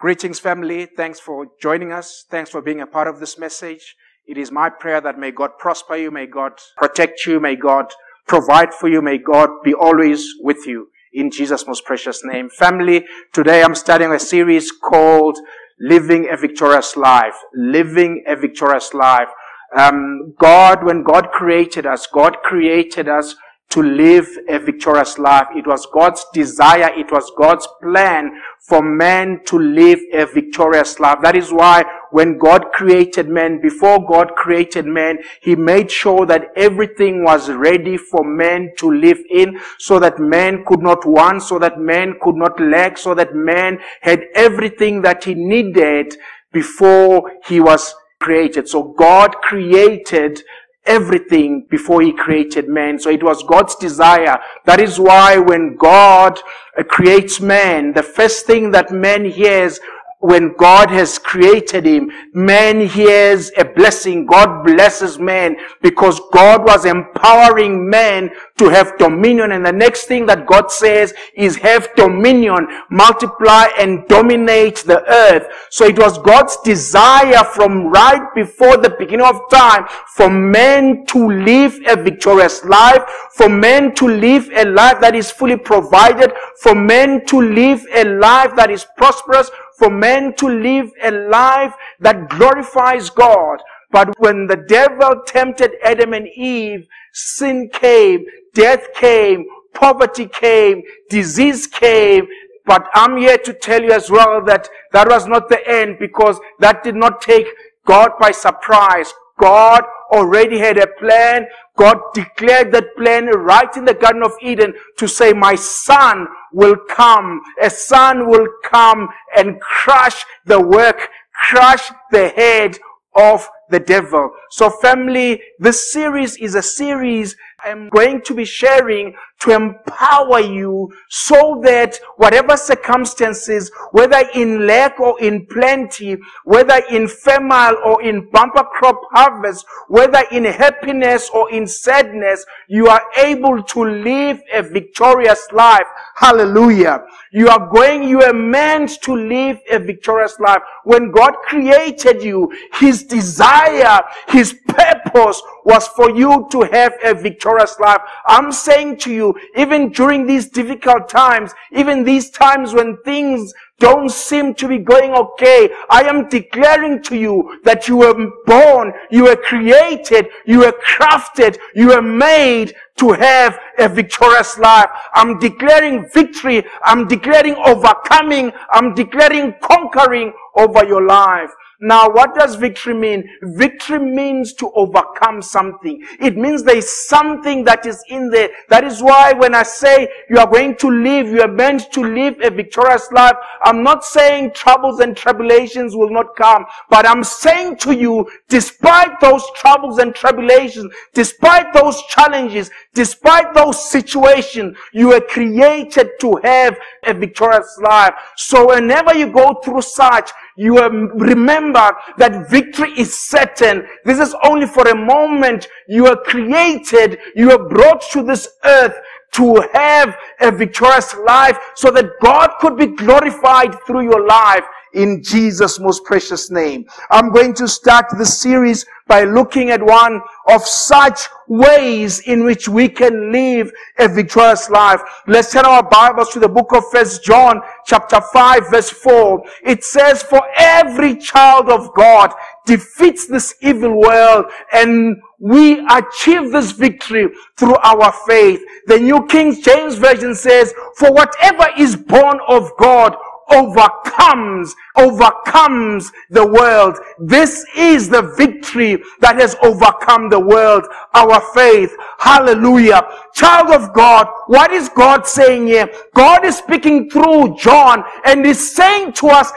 Greetings, family. Thanks for joining us. Thanks for being a part of this message. It is my prayer that may God prosper you, may God protect you, may God provide for you, may God be always with you. In Jesus' most precious name. Family, today I'm starting a series called Living a Victorious Life. Living a Victorious Life. Um, God, when God created us, God created us to live a victorious life. It was God's desire, it was God's plan for man to live a victorious life. That is why when God created man, before God created man, He made sure that everything was ready for man to live in so that man could not want, so that man could not lack, so that man had everything that he needed before he was created. So God created everything before he created man. So it was God's desire. That is why when God uh, creates man, the first thing that man hears when God has created him, man hears a blessing. God blesses man because God was empowering man to have dominion. And the next thing that God says is have dominion, multiply and dominate the earth. So it was God's desire from right before the beginning of time for man to live a victorious life, for men to live a life that is fully provided, for men to live a life that is prosperous, for men to live a life that glorifies God. But when the devil tempted Adam and Eve, sin came, death came, poverty came, disease came. But I'm here to tell you as well that that was not the end because that did not take God by surprise. God already had a plan. God declared that plan right in the Garden of Eden to say, my son will come. A son will come and crush the work, crush the head of the devil. So family, this series is a series I'm going to be sharing to empower you so that whatever circumstances, whether in lack or in plenty, whether in famine or in bumper crop harvest, whether in happiness or in sadness, you are able to live a victorious life. Hallelujah. You are going, you are meant to live a victorious life. When God created you, His desire, His purpose was for you to have a victorious life. I'm saying to you, even during these difficult times, even these times when things don't seem to be going okay. I am declaring to you that you were born, you were created, you were crafted, you were made to have a victorious life. I'm declaring victory. I'm declaring overcoming. I'm declaring conquering over your life. Now, what does victory mean? Victory means to overcome something. It means there is something that is in there. That is why when I say you are going to live, you are meant to live a victorious life, I'm not saying troubles and tribulations will not come, but I'm saying to you, despite those troubles and tribulations, despite those challenges, despite those situations, you were created to have a victorious life. So whenever you go through such, you remember that victory is certain. This is only for a moment. You are created. You are brought to this earth to have a victorious life so that God could be glorified through your life in Jesus' most precious name. I'm going to start the series by looking at one of such ways in which we can live a victorious life. Let's turn our Bibles to the book of First John chapter 5 verse 4. It says, for every child of God defeats this evil world and we achieve this victory through our faith. The New King James Version says, for whatever is born of God overcomes, overcomes the world. This is the victory that has overcome the world. Our faith. Hallelujah. Child of God, what is God saying here? God is speaking through John and is saying to us,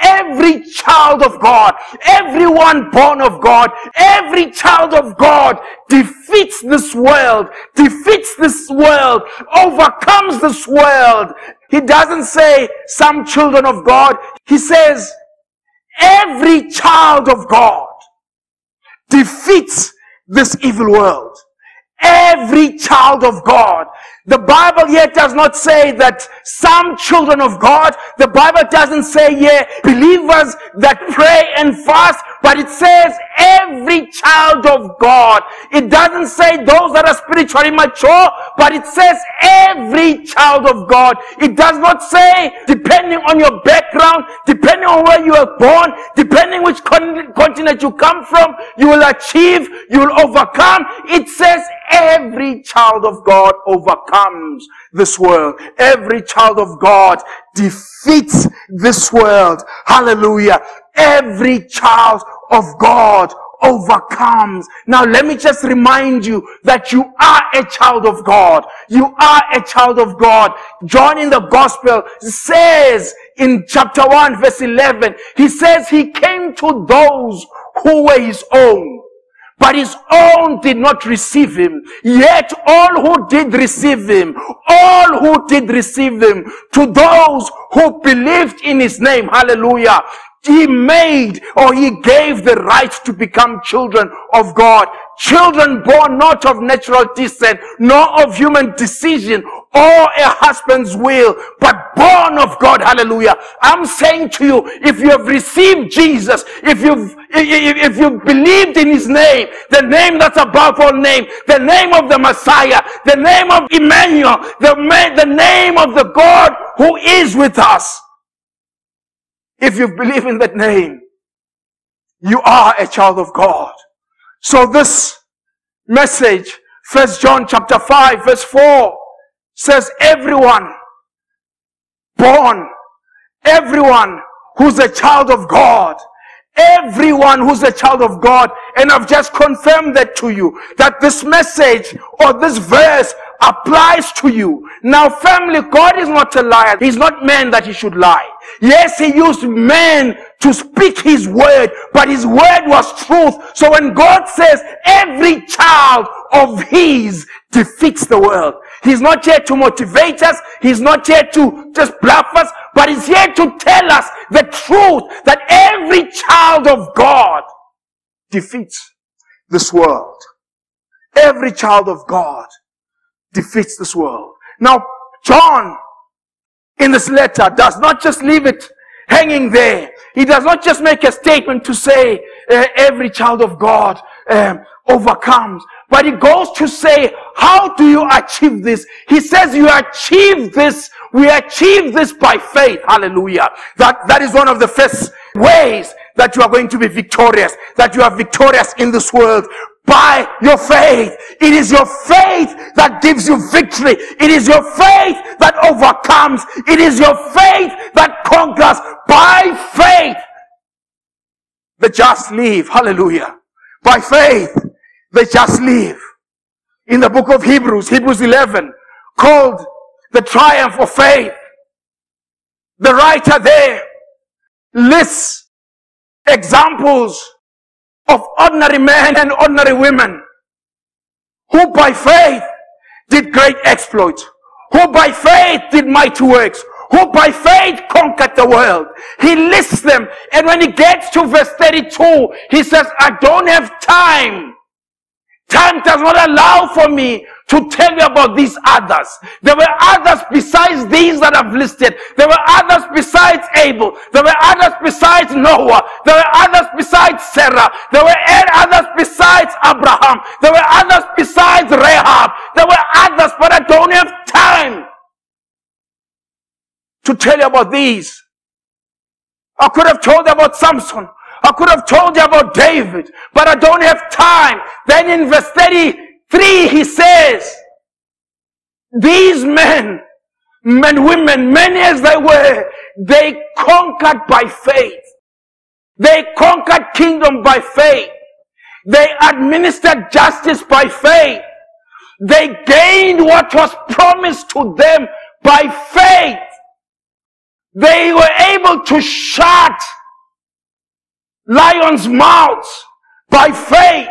Every child of God, everyone born of God, every child of God defeats this world, defeats this world, overcomes this world. He doesn't say some children of God. He says every child of God defeats this evil world. Every child of God. The Bible yet does not say that some children of God, the Bible doesn't say yeah, believers that pray and fast, but it says every child of God. It doesn't say those that are spiritually mature, but it says every child of God. It does not say depending on your background, depending on where you were born, depending which continent you come from, you will achieve, you will overcome. It says every child of God overcomes this world. Every child of God defeats this world. Hallelujah. Every child of God overcomes. Now let me just remind you that you are a child of God. You are a child of God. John in the gospel says in chapter 1 verse 11, he says he came to those who were his own. But his own did not receive him. Yet all who did receive him, all who did receive him, to those who believed in his name, hallelujah, he made or he gave the right to become children of God. Children born not of natural descent, nor of human decision or a husband's will, but born of God. Hallelujah. I'm saying to you, if you have received Jesus, if you've, if, you've believed in his name, the name that's above all name, the name of the Messiah, the name of Emmanuel, the, the name of the God who is with us, if you believe in that name, you are a child of God. So this message, First John chapter 5 verse 4 says everyone born, everyone who's a child of God, everyone who's a child of God, and I've just confirmed that to you, that this message or this verse applies to you. Now family, God is not a liar. He's not man that he should lie. Yes, he used men to speak his word, but his word was truth. So when God says every child of his defeats the world, he's not here to motivate us. He's not here to just bluff us, but he's here to tell us the truth that every child of God defeats this world. Every child of God defeats this world. Now, John in this letter does not just leave it hanging there. He does not just make a statement to say uh, every child of God um, overcomes, but he goes to say, how do you achieve this? He says you achieve this. We achieve this by faith. Hallelujah. That, that is one of the first ways that you are going to be victorious, that you are victorious in this world by your faith. It is your faith that gives you victory. It is your faith that overcomes. It is your faith that conquers by faith. The just live. Hallelujah. By faith, the just live. In the book of Hebrews, Hebrews 11, called the triumph of faith. The writer there lists examples of ordinary men and ordinary women who by faith did great exploits, who by faith did mighty works, who by faith conquered the world. He lists them. And when he gets to verse 32, he says, I don't have time. Time does not allow for me to tell you about these others. There were others besides these that I've listed. There were others besides Abel. There were others besides Noah. There were others besides Sarah. There were others besides Abraham. There were others besides Rahab. There were others, but I don't have time to tell you about these. I could have told you about Samson. I could have told you about David, but I don't have time. Then in verse 33, he says, these men, men, women, many as they were, they conquered by faith. They conquered kingdom by faith. They administered justice by faith. They gained what was promised to them by faith. They were able to shut lions' mouths by faith.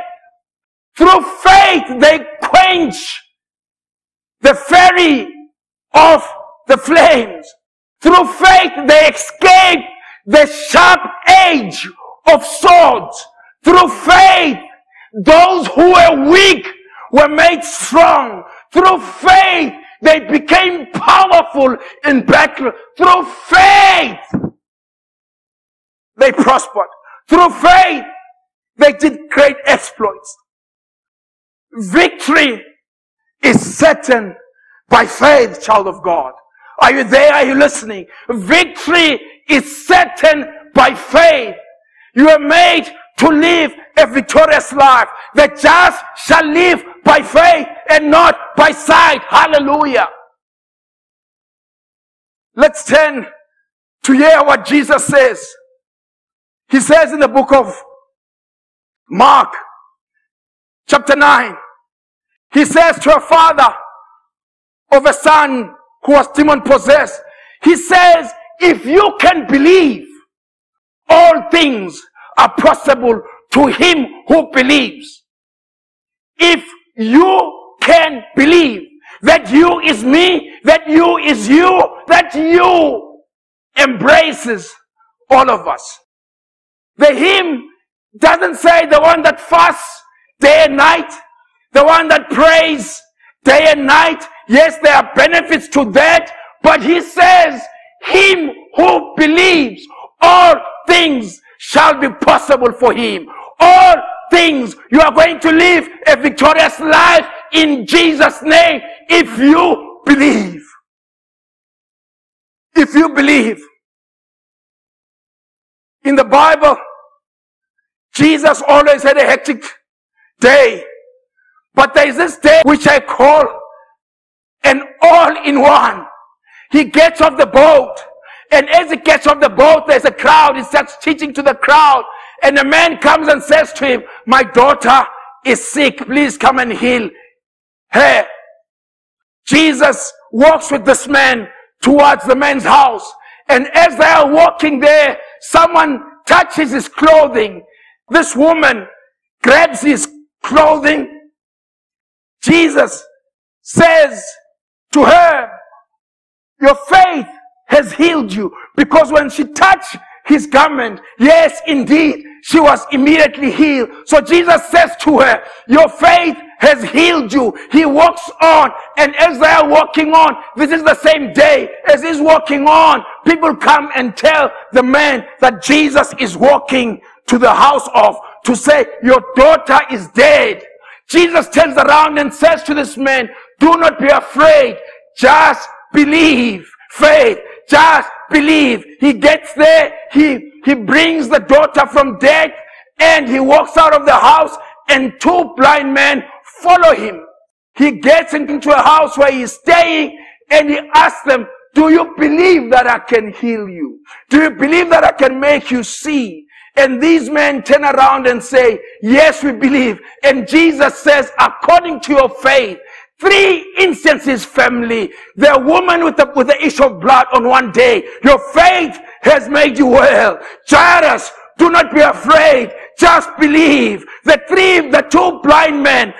Through faith, they quench the fury of the flames. Through faith, they escape the sharp edge of swords. Through faith, those who were weak were made strong. Through faith, they became powerful in battle. Through faith, they prospered. Through faith, they did great exploits. Victory is certain by faith, child of God. Are you there? Are you listening? Victory is certain by faith. You are made to live a victorious life. The just shall live by faith and not by sight. Hallelujah. Let's turn to hear what Jesus says. He says in the book of Mark, chapter 9, he says to a father of a son who was demon possessed, he says, if you can believe, all things are possible to him who believes. If you can believe that you is me, that you is you, that you embraces all of us. The hymn doesn't say the one that fasts day and night, the one that prays day and night. Yes, there are benefits to that, but he says, him who believes all things shall be possible for him. All things you are going to live a victorious life in Jesus name if you believe. If you believe. In the Bible, Jesus always had a hectic day. But there is this day which I call an all-in-one. He gets off the boat. And as he gets off the boat, there's a crowd. He starts teaching to the crowd. And a man comes and says to him, my daughter is sick. Please come and heal her. Jesus walks with this man towards the man's house. And as they are walking there, someone touches his clothing. This woman grabs his clothing. Jesus says to her, your faith has healed you. Because when she touched his garment, yes, indeed, she was immediately healed. So Jesus says to her, your faith has healed you. He walks on. And as they are walking on, this is the same day as he's walking on, people come and tell the man that Jesus is walking to the house of to say, your daughter is dead. Jesus turns around and says to this man, do not be afraid. Just believe. Faith. Just believe. He gets there. He, he brings the daughter from death and he walks out of the house and two blind men follow him. He gets into a house where he's staying and he asks them, do you believe that I can heal you? Do you believe that I can make you see? And these men turn around and say, yes, we believe. And Jesus says, according to your faith, Three instances, family. The woman with the, with the issue of blood on one day. Your faith has made you well. Jairus, do not be afraid. Just believe. The three, the two blind men.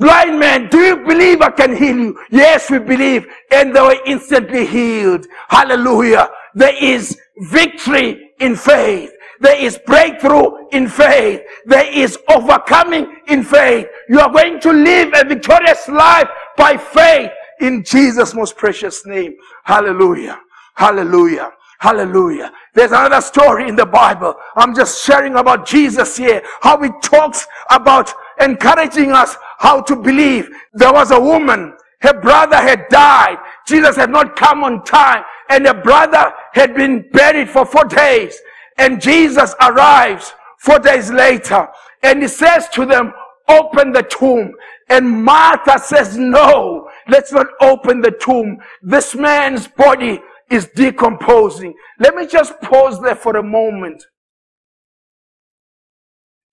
Blind man, do you believe I can heal you? Yes, we believe. And they were instantly healed. Hallelujah. There is victory in faith. There is breakthrough in faith. There is overcoming in faith. You are going to live a victorious life by faith in Jesus' most precious name. Hallelujah. Hallelujah. Hallelujah. There's another story in the Bible. I'm just sharing about Jesus here. How he talks about encouraging us how to believe. There was a woman. Her brother had died. Jesus had not come on time. And her brother had been buried for four days. And Jesus arrives four days later. And he says to them, open the tomb. And Martha says, no, let's not open the tomb. This man's body is decomposing. Let me just pause there for a moment.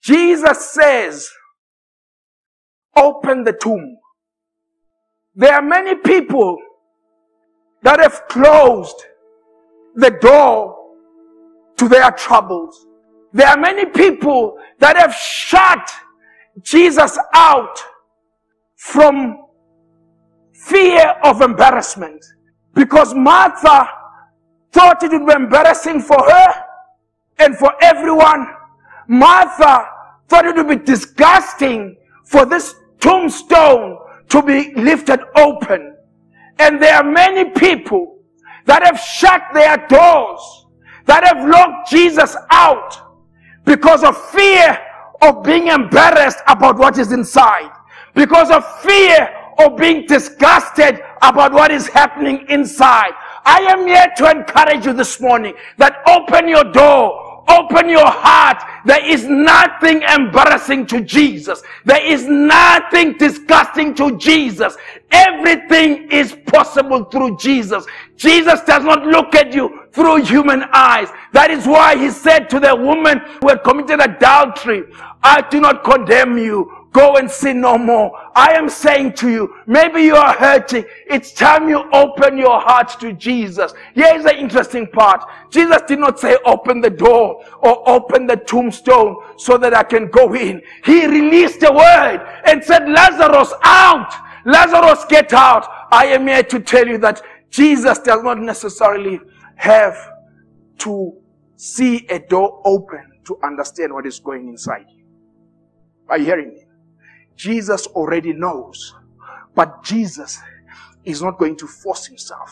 Jesus says, open the tomb. There are many people that have closed the door to their troubles. There are many people that have shut Jesus out from fear of embarrassment because Martha thought it would be embarrassing for her and for everyone. Martha thought it would be disgusting for this tombstone to be lifted open. And there are many people that have shut their doors, that have locked Jesus out because of fear of being embarrassed about what is inside, because of fear of being disgusted about what is happening inside. I am here to encourage you this morning that open your door Open your heart. There is nothing embarrassing to Jesus. There is nothing disgusting to Jesus. Everything is possible through Jesus. Jesus does not look at you through human eyes. That is why he said to the woman who had committed adultery, I do not condemn you. Go and sin no more. I am saying to you, maybe you are hurting. It's time you open your heart to Jesus. Here's the interesting part. Jesus did not say open the door or open the tombstone so that I can go in. He released a word and said, Lazarus out. Lazarus get out. I am here to tell you that Jesus does not necessarily have to see a door open to understand what is going inside. Are you hearing me? Jesus already knows. But Jesus is not going to force himself.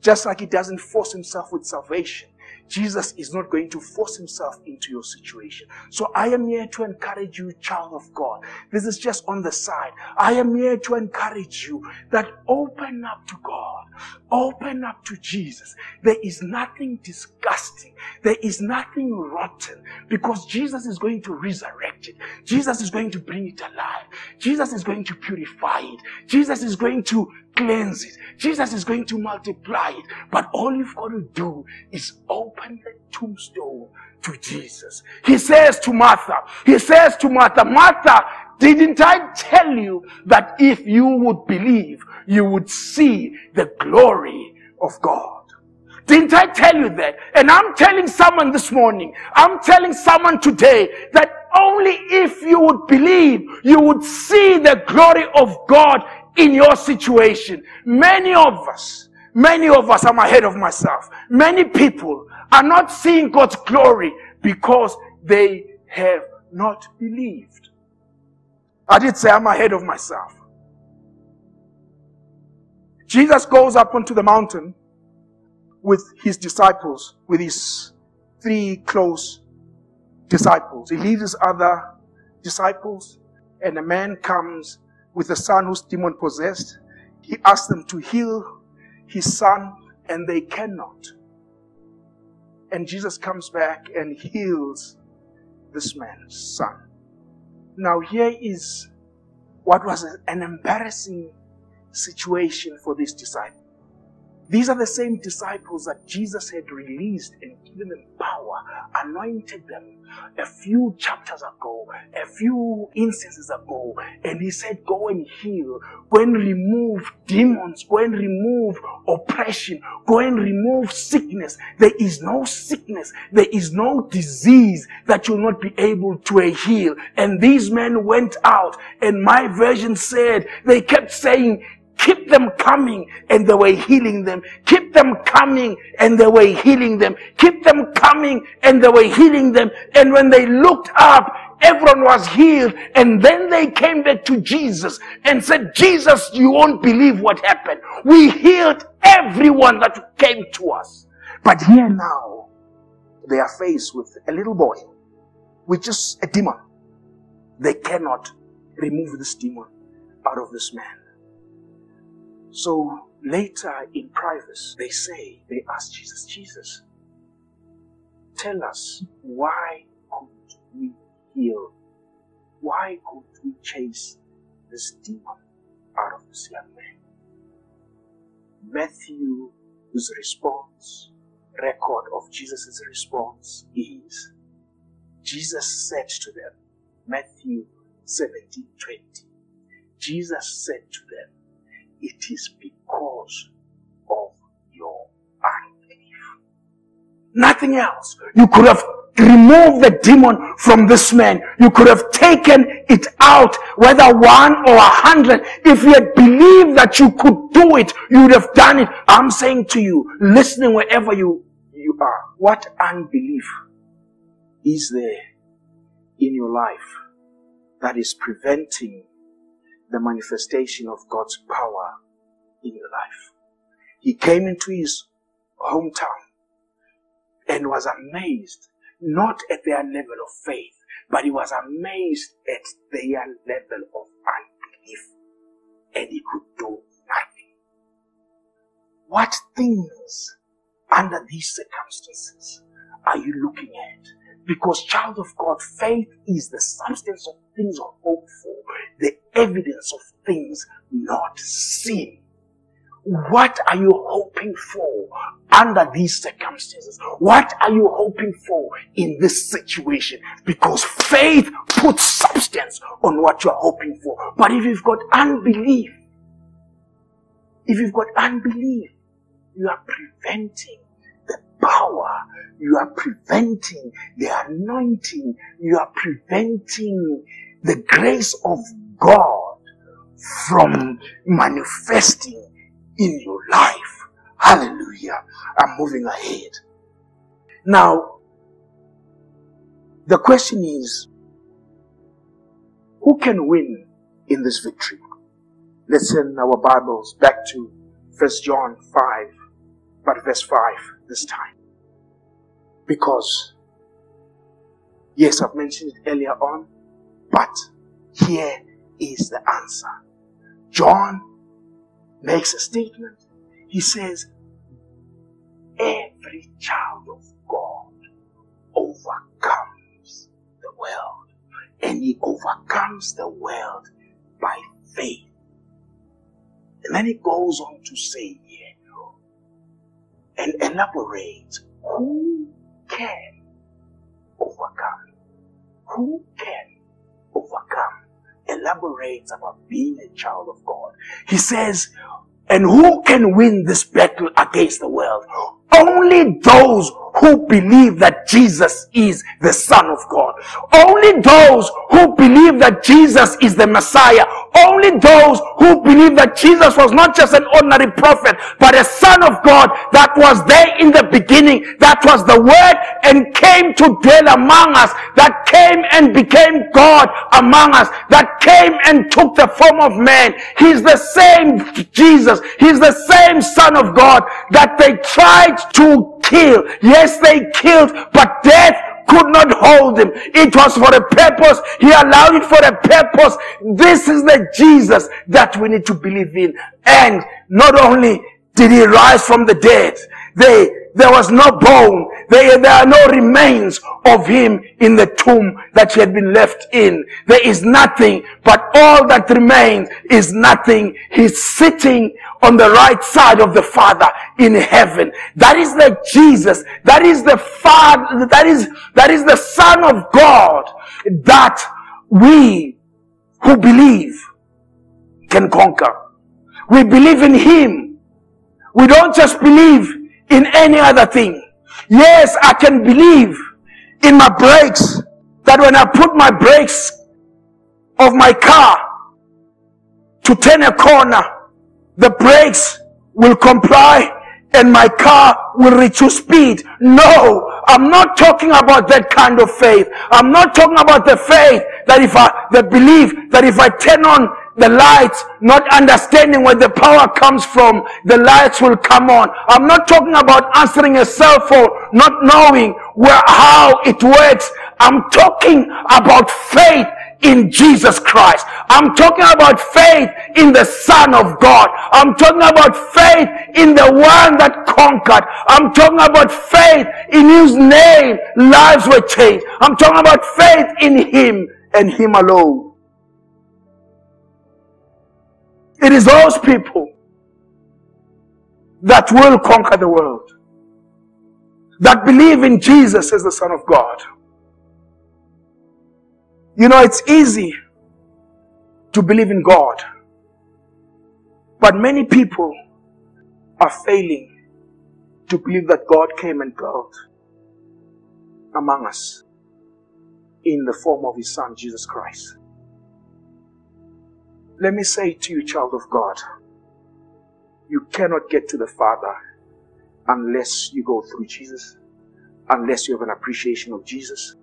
Just like he doesn't force himself with salvation. Jesus is not going to force himself into your situation. So I am here to encourage you, child of God. This is just on the side. I am here to encourage you that open up to God. Open up to Jesus. There is nothing disgusting. There is nothing rotten because Jesus is going to resurrect it. Jesus is going to bring it alive. Jesus is going to purify it. Jesus is going to cleanse it. Jesus is going to multiply it. But all you've got to do is open the tombstone to Jesus. He says to Martha, He says to Martha, Martha, didn't I tell you that if you would believe, you would see the glory of God? Didn't I tell you that? And I'm telling someone this morning, I'm telling someone today that only if you would believe, you would see the glory of God in your situation. Many of us, many of us, I'm ahead of myself. Many people are not seeing God's glory because they have not believed. I did say I'm ahead of myself. Jesus goes up onto the mountain with his disciples, with his three close disciples. He leaves his other disciples, and a man comes with a son who's demon possessed. He asks them to heal his son, and they cannot. And Jesus comes back and heals this man's son. Now, here is what was an embarrassing situation for these disciples. These are the same disciples that Jesus had released and given them power, anointed them a few chapters ago, a few instances ago. And he said, Go and heal, go and remove demons, go and remove oppression, go and remove sickness. There is no sickness, there is no disease that you'll not be able to heal. And these men went out, and my version said, they kept saying, Keep them coming and they were healing them. Keep them coming and they were healing them. Keep them coming and they were healing them. And when they looked up, everyone was healed. And then they came back to Jesus and said, Jesus, you won't believe what happened. We healed everyone that came to us. But here now, they are faced with a little boy which is a demon. They cannot remove this demon out of this man. So later in private, they say, they ask Jesus, Jesus, tell us why could we heal? Why could we chase this demon out of this young man? Matthew's response, record of Jesus' response is Jesus said to them, Matthew 17 20, Jesus said to them, it is because of your unbelief. Nothing else. You could have removed the demon from this man. You could have taken it out, whether one or a hundred. If you had believed that you could do it, you would have done it. I'm saying to you, listening wherever you, you are, what unbelief is there in your life that is preventing the manifestation of God's power in your life. He came into his hometown and was amazed, not at their level of faith, but he was amazed at their level of unbelief. And he could do nothing. What things under these circumstances are you looking at? Because, child of God, faith is the substance of things hoped for, the evidence of things not seen. What are you hoping for under these circumstances? What are you hoping for in this situation? Because faith puts substance on what you're hoping for. But if you've got unbelief, if you've got unbelief, you are preventing power, you are preventing the anointing, you are preventing the grace of God from manifesting in your life. Hallelujah. I'm moving ahead. Now, the question is, who can win in this victory? Let's send our Bibles back to 1 John 5, but verse 5 this time. Because, yes, I've mentioned it earlier on, but here is the answer. John makes a statement. He says, Every child of God overcomes the world. And he overcomes the world by faith. And then he goes on to say here and elaborate who can overcome? Who can overcome? Elaborates about being a child of God. He says, and who can win this battle against the world? Only those who believe that Jesus is the Son of God. Only those who believe that Jesus is the Messiah. Only those who believe that Jesus was not just an ordinary prophet, but a Son of God that was there in the beginning, that was the Word and came to dwell among us, that came and became God among us, that came and took the form of man. He's the same Jesus. He's the same Son of God that they tried to kill. Yes, they killed, but death could not hold him. It was for a purpose. He allowed it for a purpose. This is the Jesus that we need to believe in. And not only did he rise from the dead, they, there was no bone. There, there are no remains of him in the tomb that he had been left in. There is nothing, but all that remains is nothing. He's sitting on the right side of the Father in heaven. That is the Jesus. That is the Father. That is, that is the Son of God that we who believe can conquer. We believe in Him. We don't just believe in any other thing. Yes, I can believe in my brakes that when I put my brakes of my car to turn a corner, the brakes will comply and my car will reach speed. No, I'm not talking about that kind of faith. I'm not talking about the faith that if I, the belief that if I turn on the lights, not understanding where the power comes from, the lights will come on. I'm not talking about answering a cell phone, not knowing where, how it works. I'm talking about faith in Jesus Christ. I'm talking about faith in the Son of God. I'm talking about faith in the one that conquered. I'm talking about faith in whose name lives were changed. I'm talking about faith in Him and Him alone. It is those people that will conquer the world. That believe in Jesus as the Son of God. You know, it's easy to believe in God. But many people are failing to believe that God came and dwelt among us in the form of His Son, Jesus Christ. Let me say to you, child of God, you cannot get to the Father unless you go through Jesus, unless you have an appreciation of Jesus,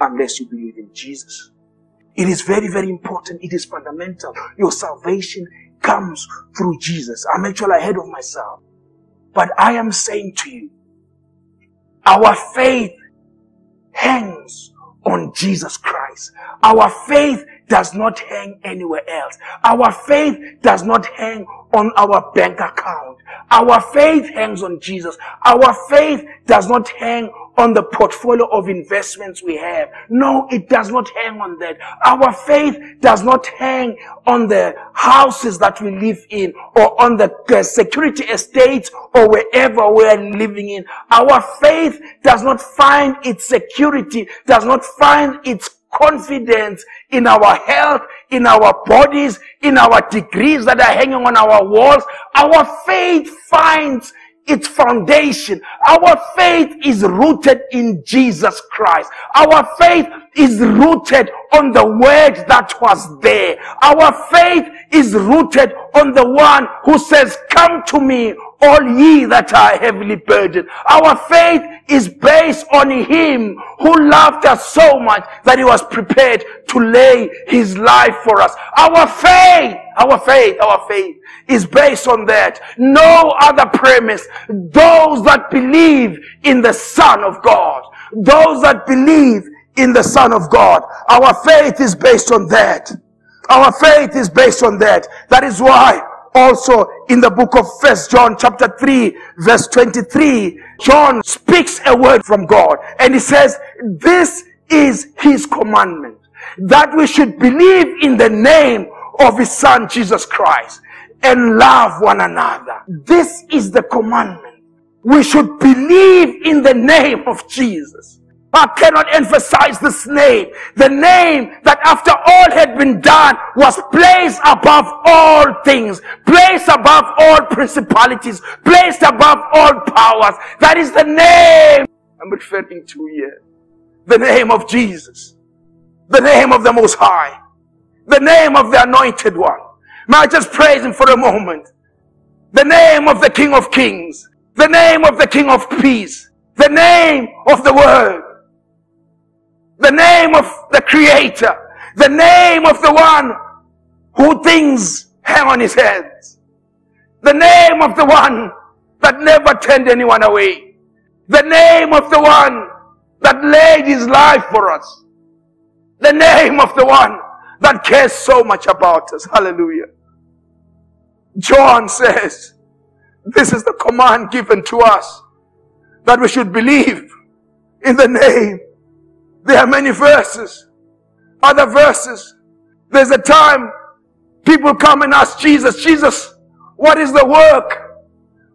unless you believe in Jesus. It is very, very important. It is fundamental. Your salvation comes through Jesus. I'm actually ahead of myself. But I am saying to you, our faith hangs on Jesus Christ. Our faith does not hang anywhere else. Our faith does not hang on our bank account. Our faith hangs on Jesus. Our faith does not hang on the portfolio of investments we have. No, it does not hang on that. Our faith does not hang on the houses that we live in or on the security estates or wherever we are living in. Our faith does not find its security, does not find its confidence in our health, in our bodies, in our degrees that are hanging on our walls. Our faith finds its foundation. Our faith is rooted in Jesus Christ. Our faith is rooted on the word that was there. Our faith is rooted on the one who says, come to me, all ye that are heavily burdened. Our faith is based on him who loved us so much that he was prepared to lay his life for us. Our faith, our faith, our faith is based on that. No other premise. Those that believe in the Son of God, those that believe in the Son of God, our faith is based on that. Our faith is based on that. That is why also in the book of First John chapter 3 verse 23, John speaks a word from God and he says, this is his commandment that we should believe in the name of his son Jesus Christ and love one another. This is the commandment. We should believe in the name of Jesus. I cannot emphasize this name. The name that after all had been done was placed above all things, placed above all principalities, placed above all powers. That is the name I'm referring to here. The name of Jesus. The name of the Most High. The name of the Anointed One. May I just praise Him for a moment. The name of the King of Kings. The name of the King of Peace. The name of the Word the name of the creator, the name of the one who things hang on his head, the name of the one that never turned anyone away, the name of the one that laid his life for us, the name of the one that cares so much about us. Hallelujah. John says, this is the command given to us that we should believe in the name there are many verses, other verses. There's a time people come and ask Jesus, Jesus, what is the work?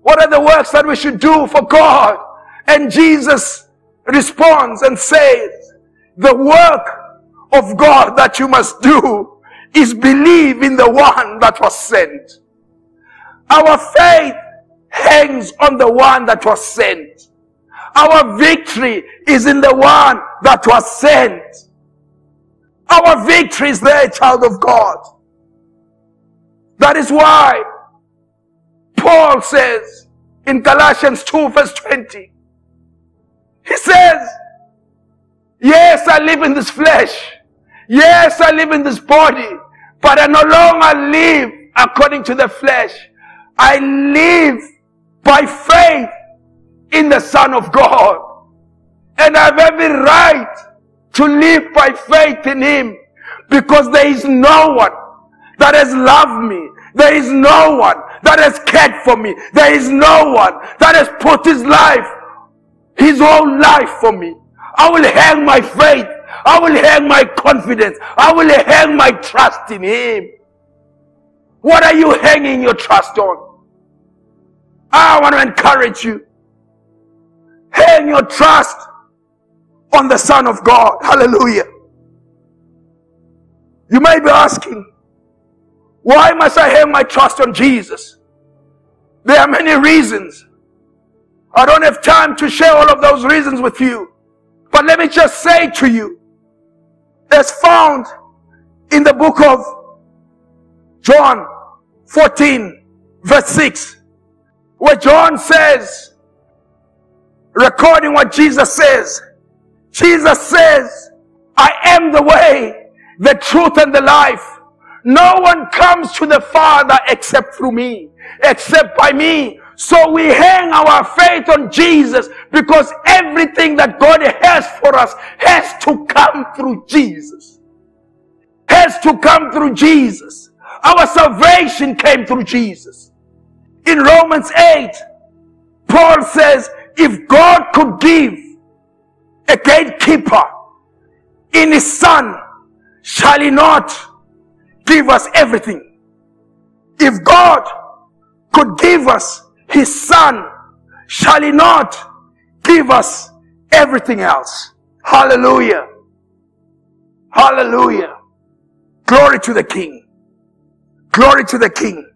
What are the works that we should do for God? And Jesus responds and says, the work of God that you must do is believe in the one that was sent. Our faith hangs on the one that was sent. Our victory is in the one that was sent. Our victory is there, child of God. That is why Paul says in Galatians 2 verse 20, he says, Yes, I live in this flesh. Yes, I live in this body, but I no longer live according to the flesh. I live by faith in the Son of God. And I have every right to live by faith in Him because there is no one that has loved me. There is no one that has cared for me. There is no one that has put his life, his whole life for me. I will hang my faith. I will hang my confidence. I will hang my trust in Him. What are you hanging your trust on? I want to encourage you Hang your trust on the Son of God. Hallelujah. You may be asking, why must I hang my trust on Jesus? There are many reasons. I don't have time to share all of those reasons with you. But let me just say to you, as found in the book of John 14, verse 6, where John says, recording what Jesus says. Jesus says, I am the way the truth and the life. No one comes to the Father except through me, except by me. So we hang our faith on Jesus because everything that God has for us has to come through Jesus. Has to come through Jesus. Our salvation came through Jesus. In Romans 8, Paul says, if God could give a gatekeeper in his son, shall he not give us everything? If God could give us his son, shall he not give us everything else? Hallelujah. Hallelujah. Glory to the King. Glory to the King.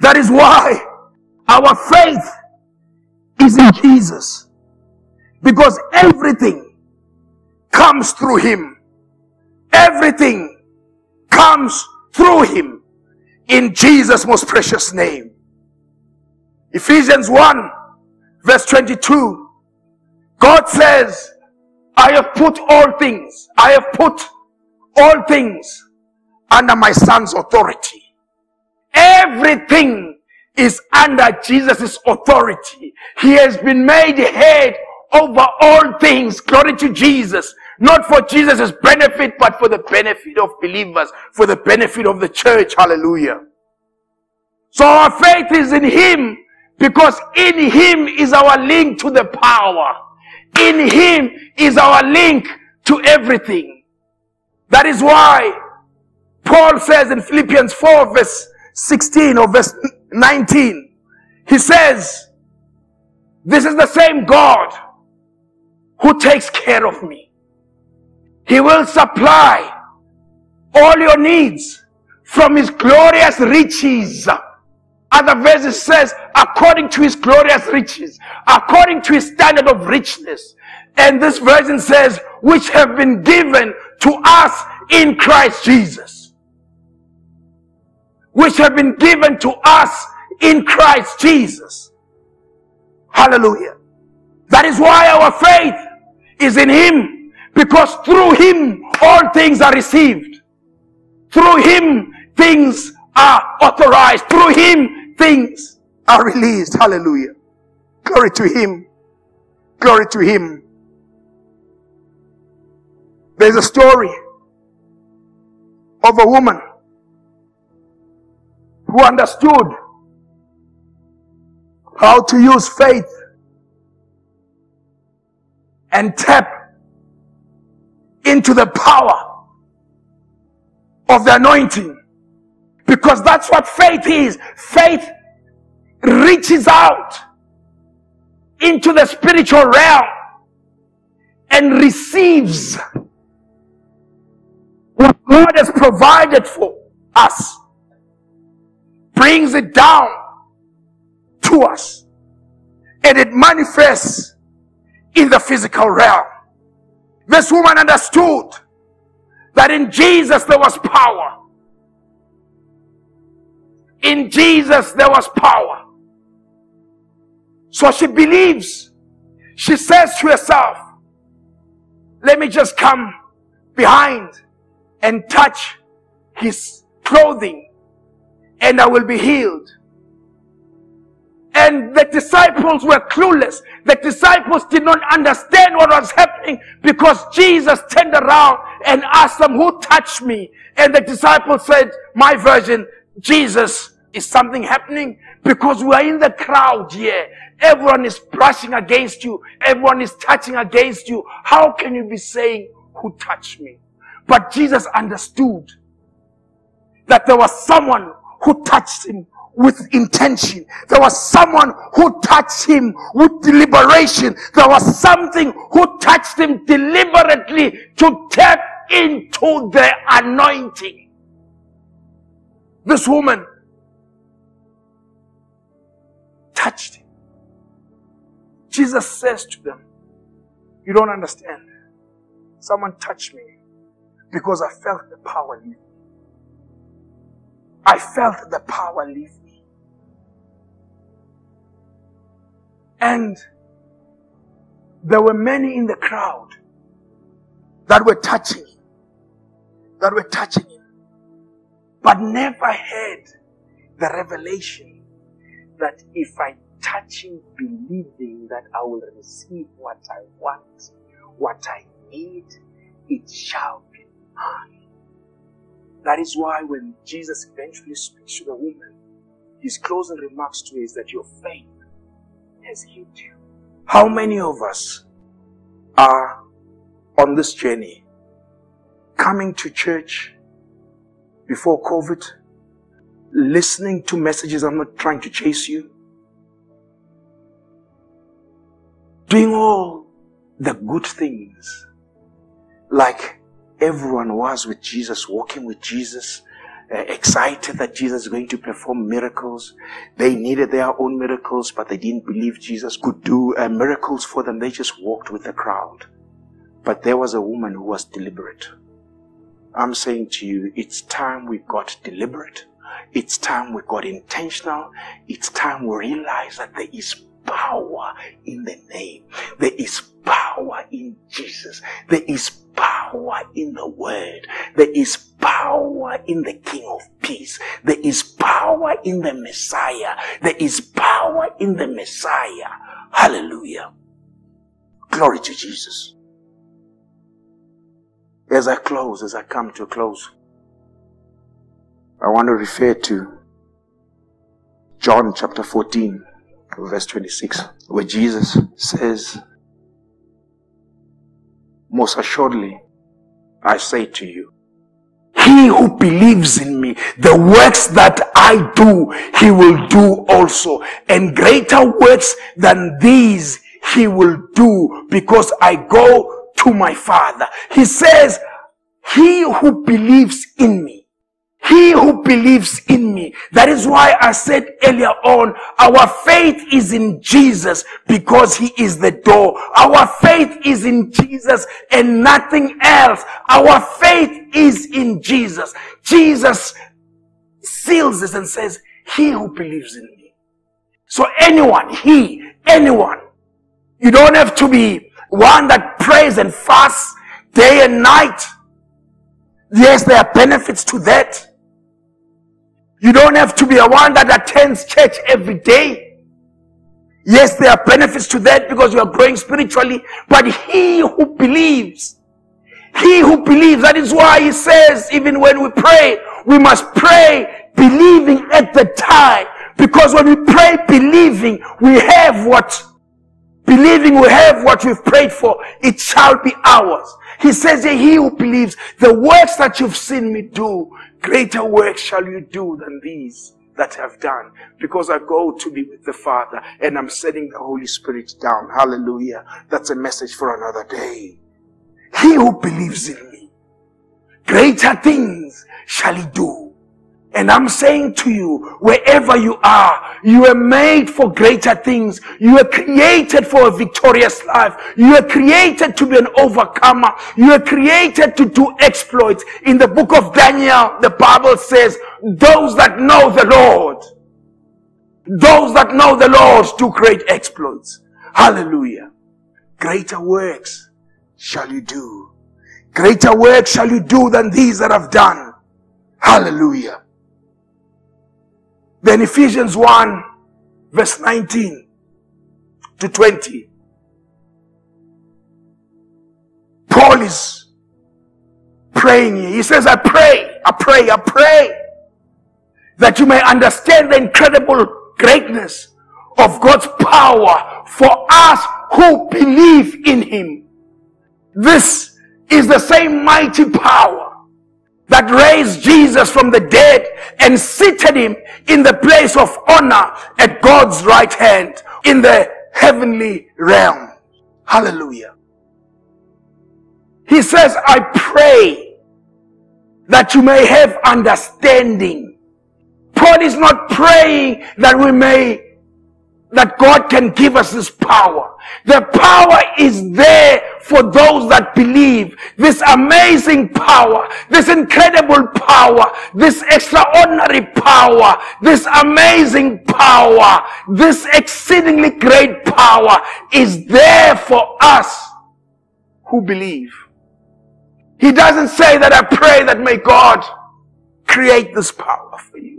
That is why our faith is in Jesus. Because everything comes through Him. Everything comes through Him. In Jesus' most precious name. Ephesians 1 verse 22. God says, I have put all things, I have put all things under my son's authority. Everything is under Jesus' authority. He has been made head over all things. Glory to Jesus. Not for Jesus' benefit, but for the benefit of believers, for the benefit of the church. Hallelujah. So our faith is in Him because in Him is our link to the power. In Him is our link to everything. That is why Paul says in Philippians 4 verse 16 or verse 19, he says, this is the same God who takes care of me. He will supply all your needs from his glorious riches. Other verses says, according to his glorious riches, according to his standard of richness. And this version says, which have been given to us in Christ Jesus. Which have been given to us in Christ Jesus. Hallelujah. That is why our faith is in Him. Because through Him, all things are received. Through Him, things are authorized. Through Him, things are released. Hallelujah. Glory to Him. Glory to Him. There's a story of a woman who understood how to use faith and tap into the power of the anointing. Because that's what faith is. Faith reaches out into the spiritual realm and receives what God has provided for us, brings it down to us, and it manifests in the physical realm. This woman understood that in Jesus there was power. In Jesus there was power. So she believes. She says to herself, let me just come behind and touch his clothing and I will be healed. And the disciples were clueless. The disciples did not understand what was happening because Jesus turned around and asked them, who touched me? And the disciples said, my version, Jesus, is something happening? Because we are in the crowd here. Everyone is brushing against you. Everyone is touching against you. How can you be saying, who touched me? But Jesus understood that there was someone who touched him with intention. There was someone who touched him with deliberation. There was something who touched him deliberately to tap into the anointing. This woman touched him. Jesus says to them, You don't understand. Someone touched me because I felt the power leave me. I felt the power leave me. And there were many in the crowd that were touching that were touching him, but never had the revelation that if I touch him, believing that I will receive what I want, what I need, it shall be mine. That is why when Jesus eventually speaks to the woman, his closing remarks to her is that your faith has healed you. How many of us are on this journey coming to church before COVID, listening to messages. I'm not trying to chase you. Doing all the good things like everyone was with Jesus, walking with Jesus, uh, excited that Jesus is going to perform miracles. They needed their own miracles, but they didn't believe Jesus could do uh, miracles for them. They just walked with the crowd. But there was a woman who was deliberate. I'm saying to you, it's time we got deliberate. It's time we got intentional. It's time we realize that there is power in the name. There is power in Jesus. There is power in the word. There is power in the King of Peace. There is power in the Messiah. There is power in the Messiah. Hallelujah. Glory to Jesus. As I close, as I come to a close, I want to refer to John chapter 14, verse 26, where Jesus says, Most assuredly, I say to you, he who believes in me, the works that I do, he will do also. And greater works than these he will do because I go to my Father. He says, he who believes in me, he who believes in me. That is why I said earlier on, our faith is in Jesus because he is the door. Our faith is in Jesus and nothing else. Our faith is in Jesus. Jesus seals this and says, he who believes in me. So anyone, he, anyone, you don't have to be one that prays and fasts day and night. Yes, there are benefits to that. You don't have to be a one that attends church every day. Yes, there are benefits to that because you are growing spiritually, but he who believes, he who believes, that is why he says, even when we pray, we must pray believing at the time. Because when we pray believing, we have what, believing we have what we've prayed for, it shall be ours. He says, he who believes the works that you've seen me do, greater work shall you do than these that have done because I go to be with the Father and I'm setting the Holy Spirit down. Hallelujah. That's a message for another day. He who believes in me, greater things shall he do and I'm saying to you, wherever you are, you are made for greater things. You are created for a victorious life. You are created to be an overcomer. You are created to do exploits. In the book of Daniel, the Bible says, those that know the Lord, those that know the Lord do great exploits. Hallelujah. Greater works shall you do. Greater works shall you do than these that have done. Hallelujah. Then Ephesians 1 verse 19 to 20. Paul is praying. here. He says, I pray, I pray, I pray that you may understand the incredible greatness of God's power for us who believe in Him. This is the same mighty power that raised Jesus from the dead and seated him in the place of honor at God's right hand in the heavenly realm. Hallelujah. He says, I pray that you may have understanding. Paul is not praying that we may that God can give us this power. The power is there for those that believe. This amazing power, this incredible power, this extraordinary power, this amazing power, this exceedingly great power is there for us who believe. He doesn't say that I pray that may God create this power for you.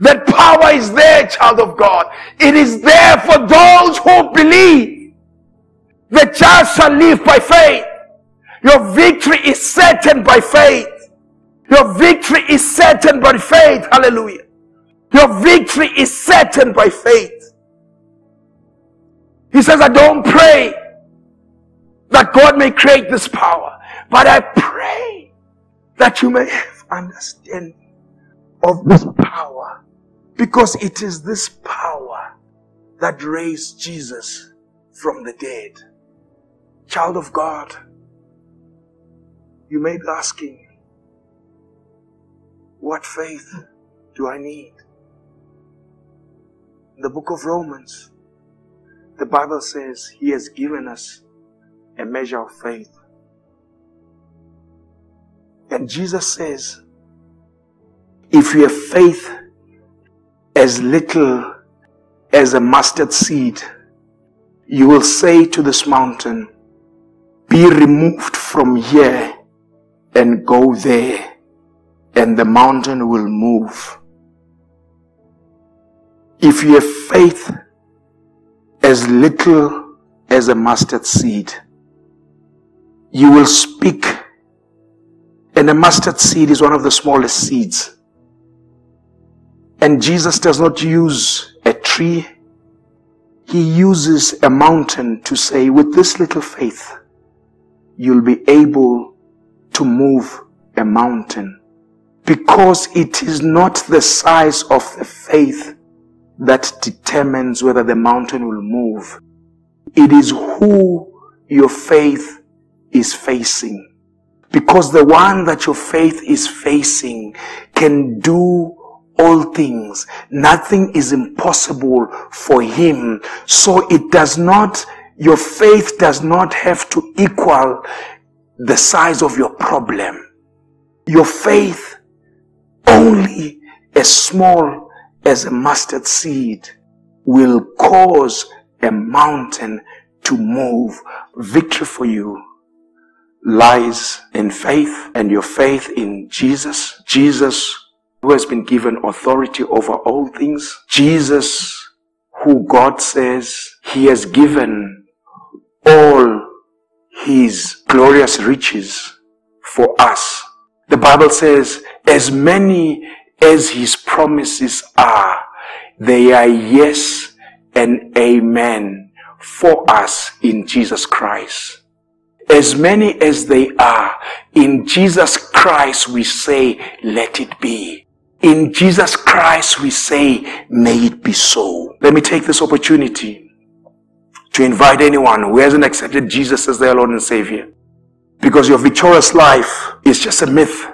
That power is there, child of God. It is there for those who believe. The just shall live by faith. Your victory is certain by faith. Your victory is certain by faith. Hallelujah. Your victory is certain by faith. He says, I don't pray that God may create this power, but I pray that you may have understanding of this power because it is this power that raised Jesus from the dead. Child of God, you may be asking, what faith do I need? In the book of Romans, the Bible says He has given us a measure of faith. And Jesus says, if you have faith as little as a mustard seed, you will say to this mountain, be removed from here and go there and the mountain will move. If you have faith as little as a mustard seed, you will speak. And a mustard seed is one of the smallest seeds. And Jesus does not use a tree. He uses a mountain to say, with this little faith, you'll be able to move a mountain because it is not the size of the faith that determines whether the mountain will move. It is who your faith is facing. Because the one that your faith is facing can do all things. Nothing is impossible for him. So it does not, your faith does not have to equal the size of your problem. Your faith only as small as a mustard seed will cause a mountain to move. Victory for you lies in faith and your faith in Jesus. Jesus who has been given authority over all things. Jesus who God says he has given all his glorious riches for us. The Bible says, as many as his promises are, they are yes and amen for us in Jesus Christ. As many as they are, in Jesus Christ we say, let it be. In Jesus Christ we say, may it be so. Let me take this opportunity to invite anyone who hasn't accepted Jesus as their Lord and Savior. Because your victorious life is just a myth.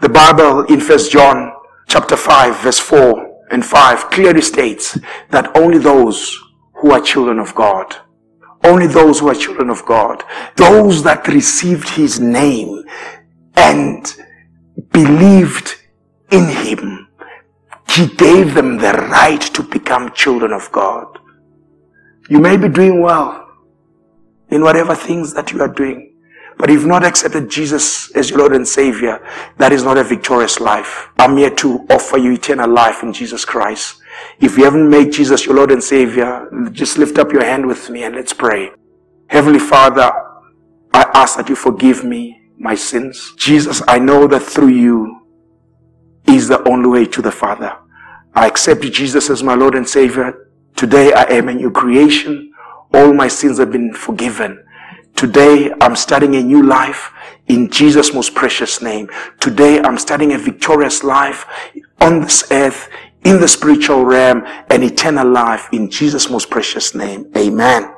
The Bible in First John chapter 5 verse 4 and 5 clearly states that only those who are children of God, only those who are children of God, those that received his name and believed in him, he gave them the right to become children of God. You may be doing well in whatever things that you are doing. But if not accepted Jesus as your Lord and Savior, that is not a victorious life. I'm here to offer you eternal life in Jesus Christ. If you haven't made Jesus your Lord and Savior, just lift up your hand with me and let's pray. Heavenly Father, I ask that you forgive me my sins. Jesus, I know that through you is the only way to the Father. I accept Jesus as my Lord and Savior. Today I am a new creation. All my sins have been forgiven. Today I'm starting a new life in Jesus' most precious name. Today I'm starting a victorious life on this earth, in the spiritual realm, and eternal life in Jesus' most precious name. Amen.